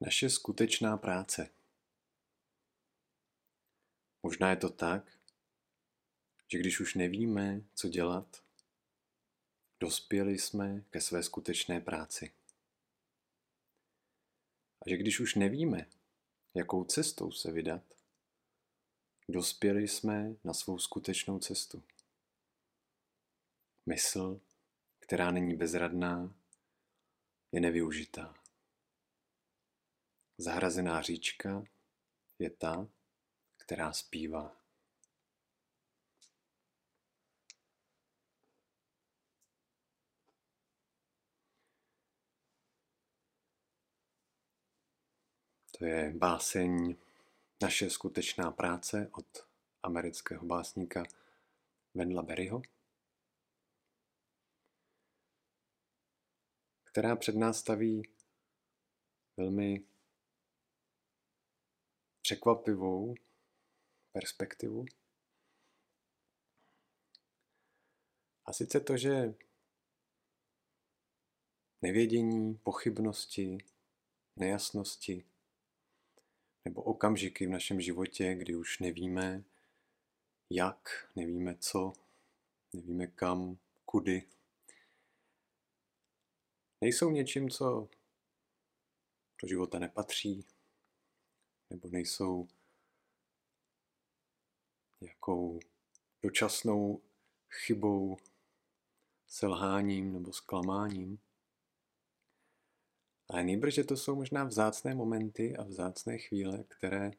Naše skutečná práce. Možná je to tak, že když už nevíme, co dělat, dospěli jsme ke své skutečné práci. A že když už nevíme, jakou cestou se vydat, dospěli jsme na svou skutečnou cestu. Mysl, která není bezradná, je nevyužitá. Zahrazená říčka je ta, která zpívá. To je báseň Naše skutečná práce od amerického básníka Vendla Berryho, která před nás staví velmi překvapivou perspektivu. A sice to, že nevědění, pochybnosti, nejasnosti nebo okamžiky v našem životě, kdy už nevíme, jak, nevíme co, nevíme kam, kudy, nejsou něčím, co do života nepatří, nebo nejsou nějakou dočasnou chybou, selháním nebo zklamáním. Ale nejbrž, že to jsou možná vzácné momenty a vzácné chvíle, které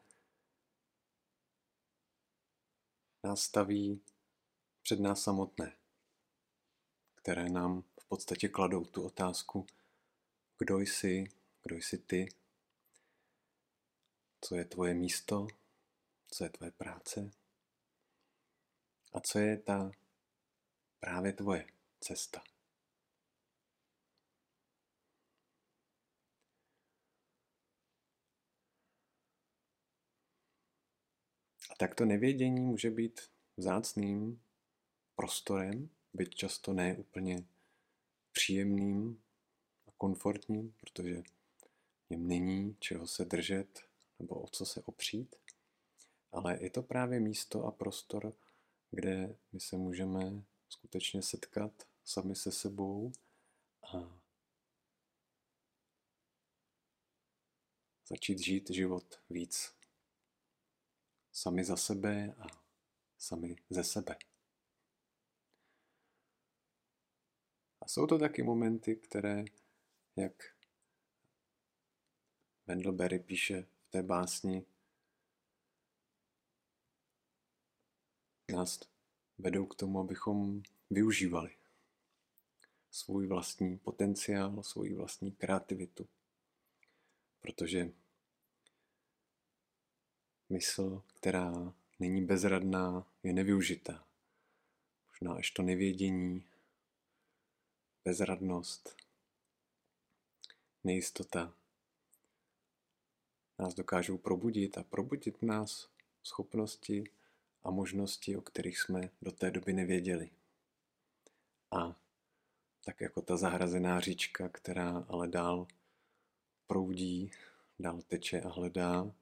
nás staví před nás samotné, které nám v podstatě kladou tu otázku, kdo jsi, kdo jsi ty, co je tvoje místo, co je tvoje práce a co je ta právě tvoje cesta. A tak to nevědění může být vzácným prostorem, byť často ne úplně příjemným a komfortním, protože něm není čeho se držet, nebo o co se opřít, ale je to právě místo a prostor, kde my se můžeme skutečně setkat sami se sebou a začít žít život víc sami za sebe a sami ze sebe. A jsou to taky momenty, které, jak Wendell Berry píše té básni nás vedou k tomu, abychom využívali svůj vlastní potenciál, svou vlastní kreativitu. Protože mysl, která není bezradná, je nevyužitá. Možná až to nevědění, bezradnost, nejistota nás dokážou probudit a probudit nás schopnosti a možnosti, o kterých jsme do té doby nevěděli. A tak jako ta zahrazená říčka, která ale dál proudí, dál teče a hledá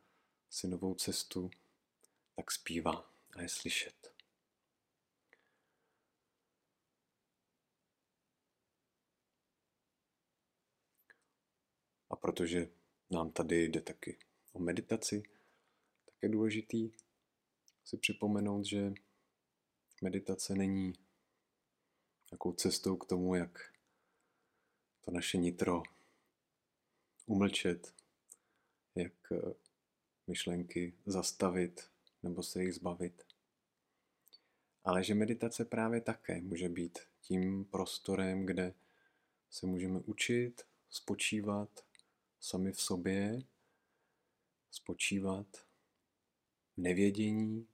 si novou cestu, tak zpívá a je slyšet. A protože nám tady jde taky o meditaci, tak je důležitý si připomenout, že meditace není takovou cestou k tomu, jak to naše nitro umlčet, jak eh, myšlenky zastavit nebo se jich zbavit. Ale že meditace právě také může být tím prostorem, kde se můžeme učit, spočívat sami v sobě spočívat v nevědění,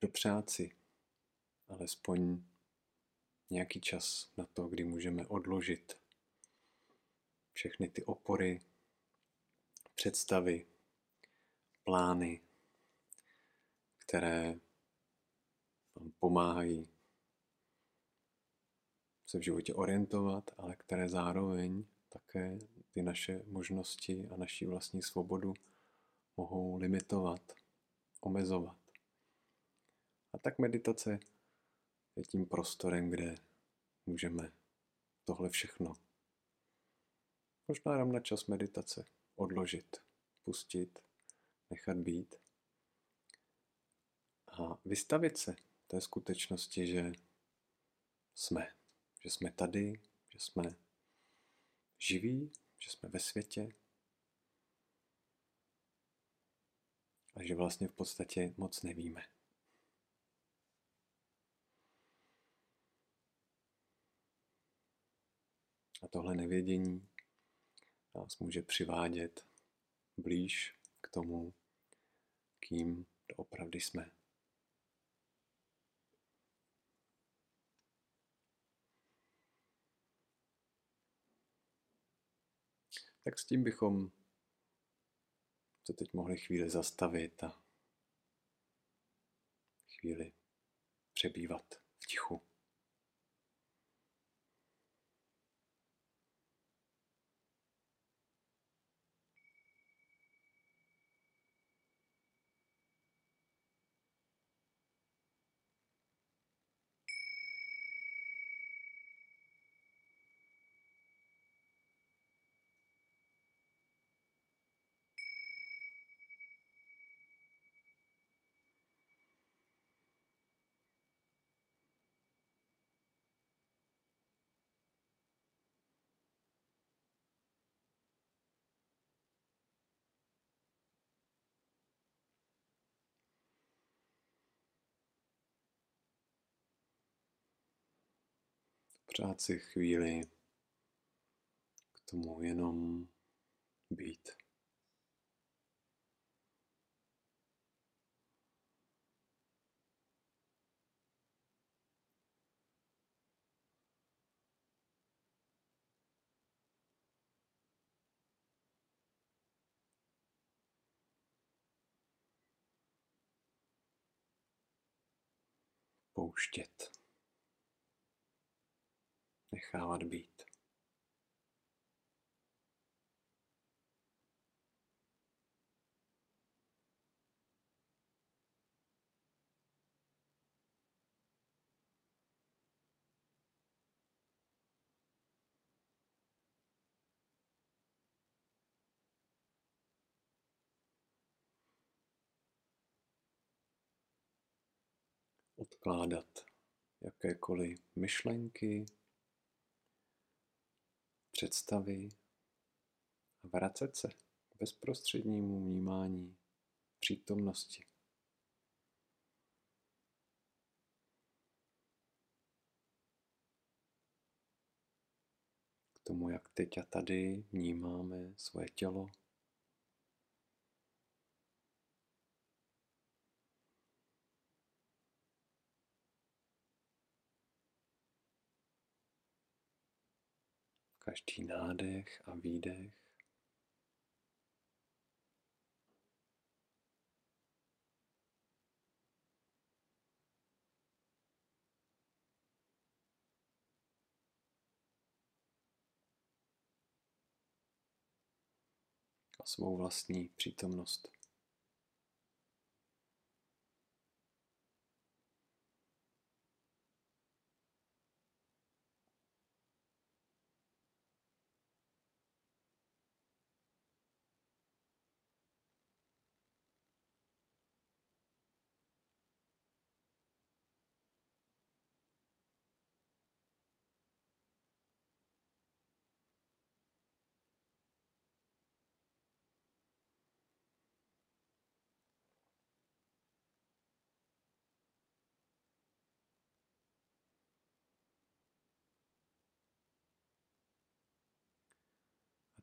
dopřát si alespoň nějaký čas na to, kdy můžeme odložit všechny ty opory, představy, plány, které nám pomáhají se v životě orientovat, ale které zároveň také ty naše možnosti a naši vlastní svobodu mohou limitovat, omezovat. A tak meditace je tím prostorem, kde můžeme tohle všechno. Možná jenom na čas meditace odložit, pustit, nechat být. A vystavit se té skutečnosti, že jsme, že jsme tady, že jsme živí, že jsme ve světě a že vlastně v podstatě moc nevíme. A tohle nevědění nás může přivádět blíž k tomu, kým opravdu jsme. Tak s tím bychom se teď mohli chvíli zastavit a chvíli přebývat v tichu. Přát si chvíli k tomu jenom být. pouštět nechávat být. odkládat jakékoliv myšlenky, představy a vracet se k bezprostřednímu vnímání přítomnosti. K tomu, jak teď a tady vnímáme svoje tělo, každý nádech a výdech. A svou vlastní přítomnost.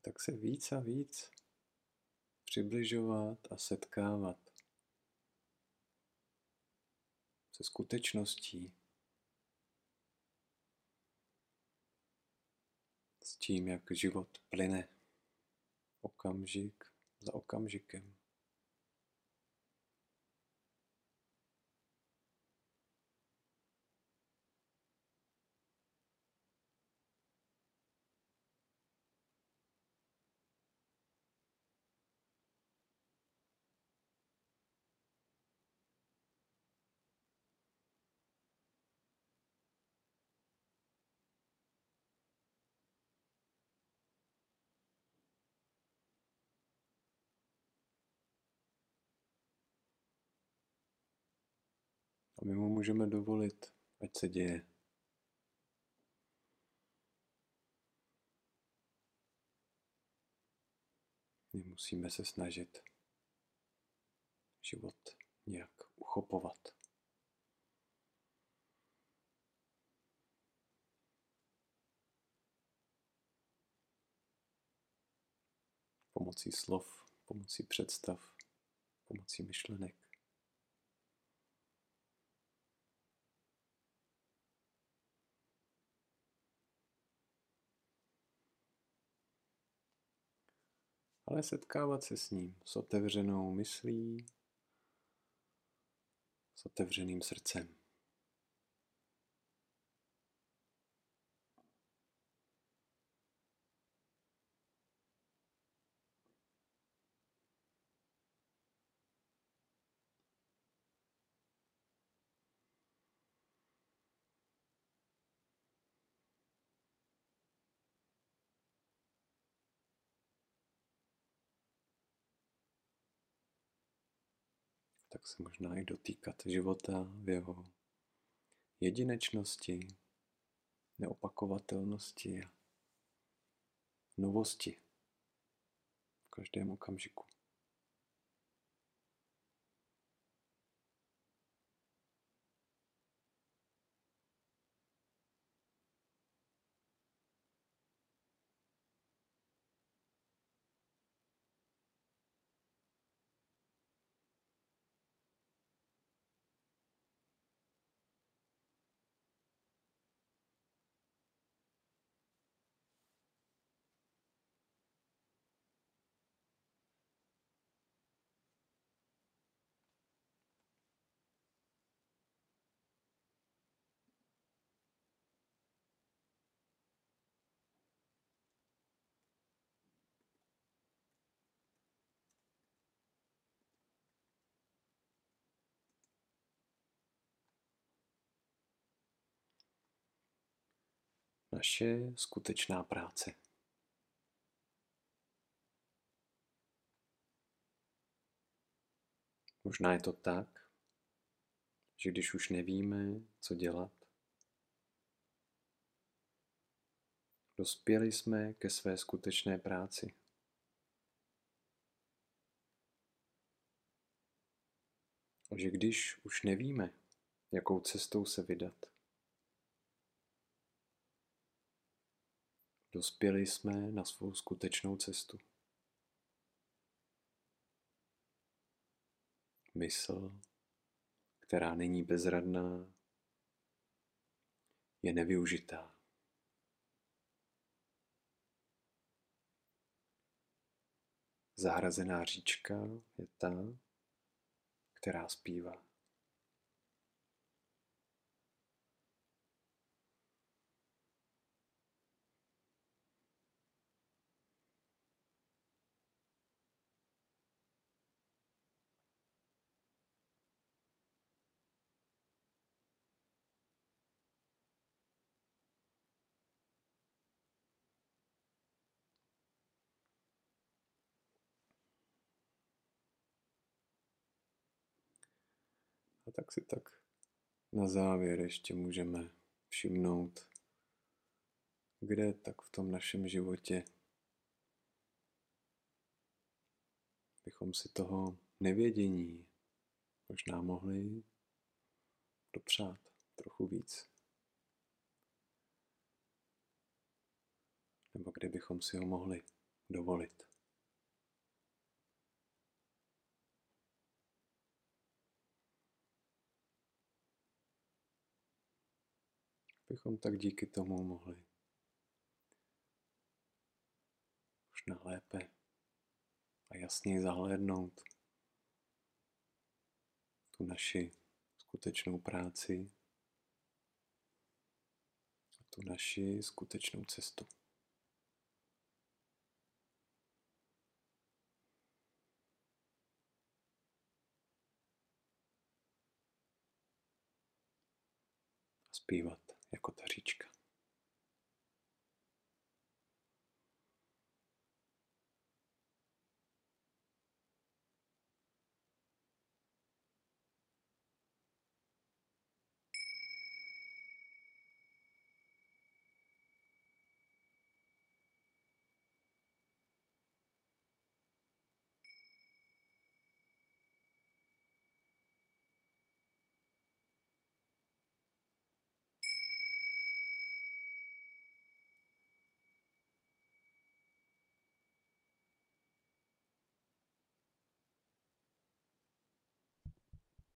Tak se víc a víc přibližovat a setkávat se skutečností, s tím, jak život plyne okamžik za okamžikem. My mu můžeme dovolit, ať se děje. Nemusíme se snažit život nějak uchopovat. Pomocí slov, pomocí představ, pomocí myšlenek. Ale setkávat se s ním s otevřenou myslí, s otevřeným srdcem. Tak se možná i dotýkat života v jeho jedinečnosti, neopakovatelnosti a novosti v každém okamžiku. Naše skutečná práce. Možná je to tak, že když už nevíme, co dělat, dospěli jsme ke své skutečné práci. A že když už nevíme, jakou cestou se vydat, Dospěli jsme na svou skutečnou cestu. Mysl, která není bezradná, je nevyužitá. Zahrazená říčka je ta, která zpívá. Tak si tak na závěr ještě můžeme všimnout, kde tak v tom našem životě bychom si toho nevědění možná mohli dopřát trochu víc. Nebo kde bychom si ho mohli dovolit. Bychom tak díky tomu mohli možná lépe a jasněji zahlédnout tu naši skutečnou práci a tu naši skutečnou cestu. zpívat jako ta říčka.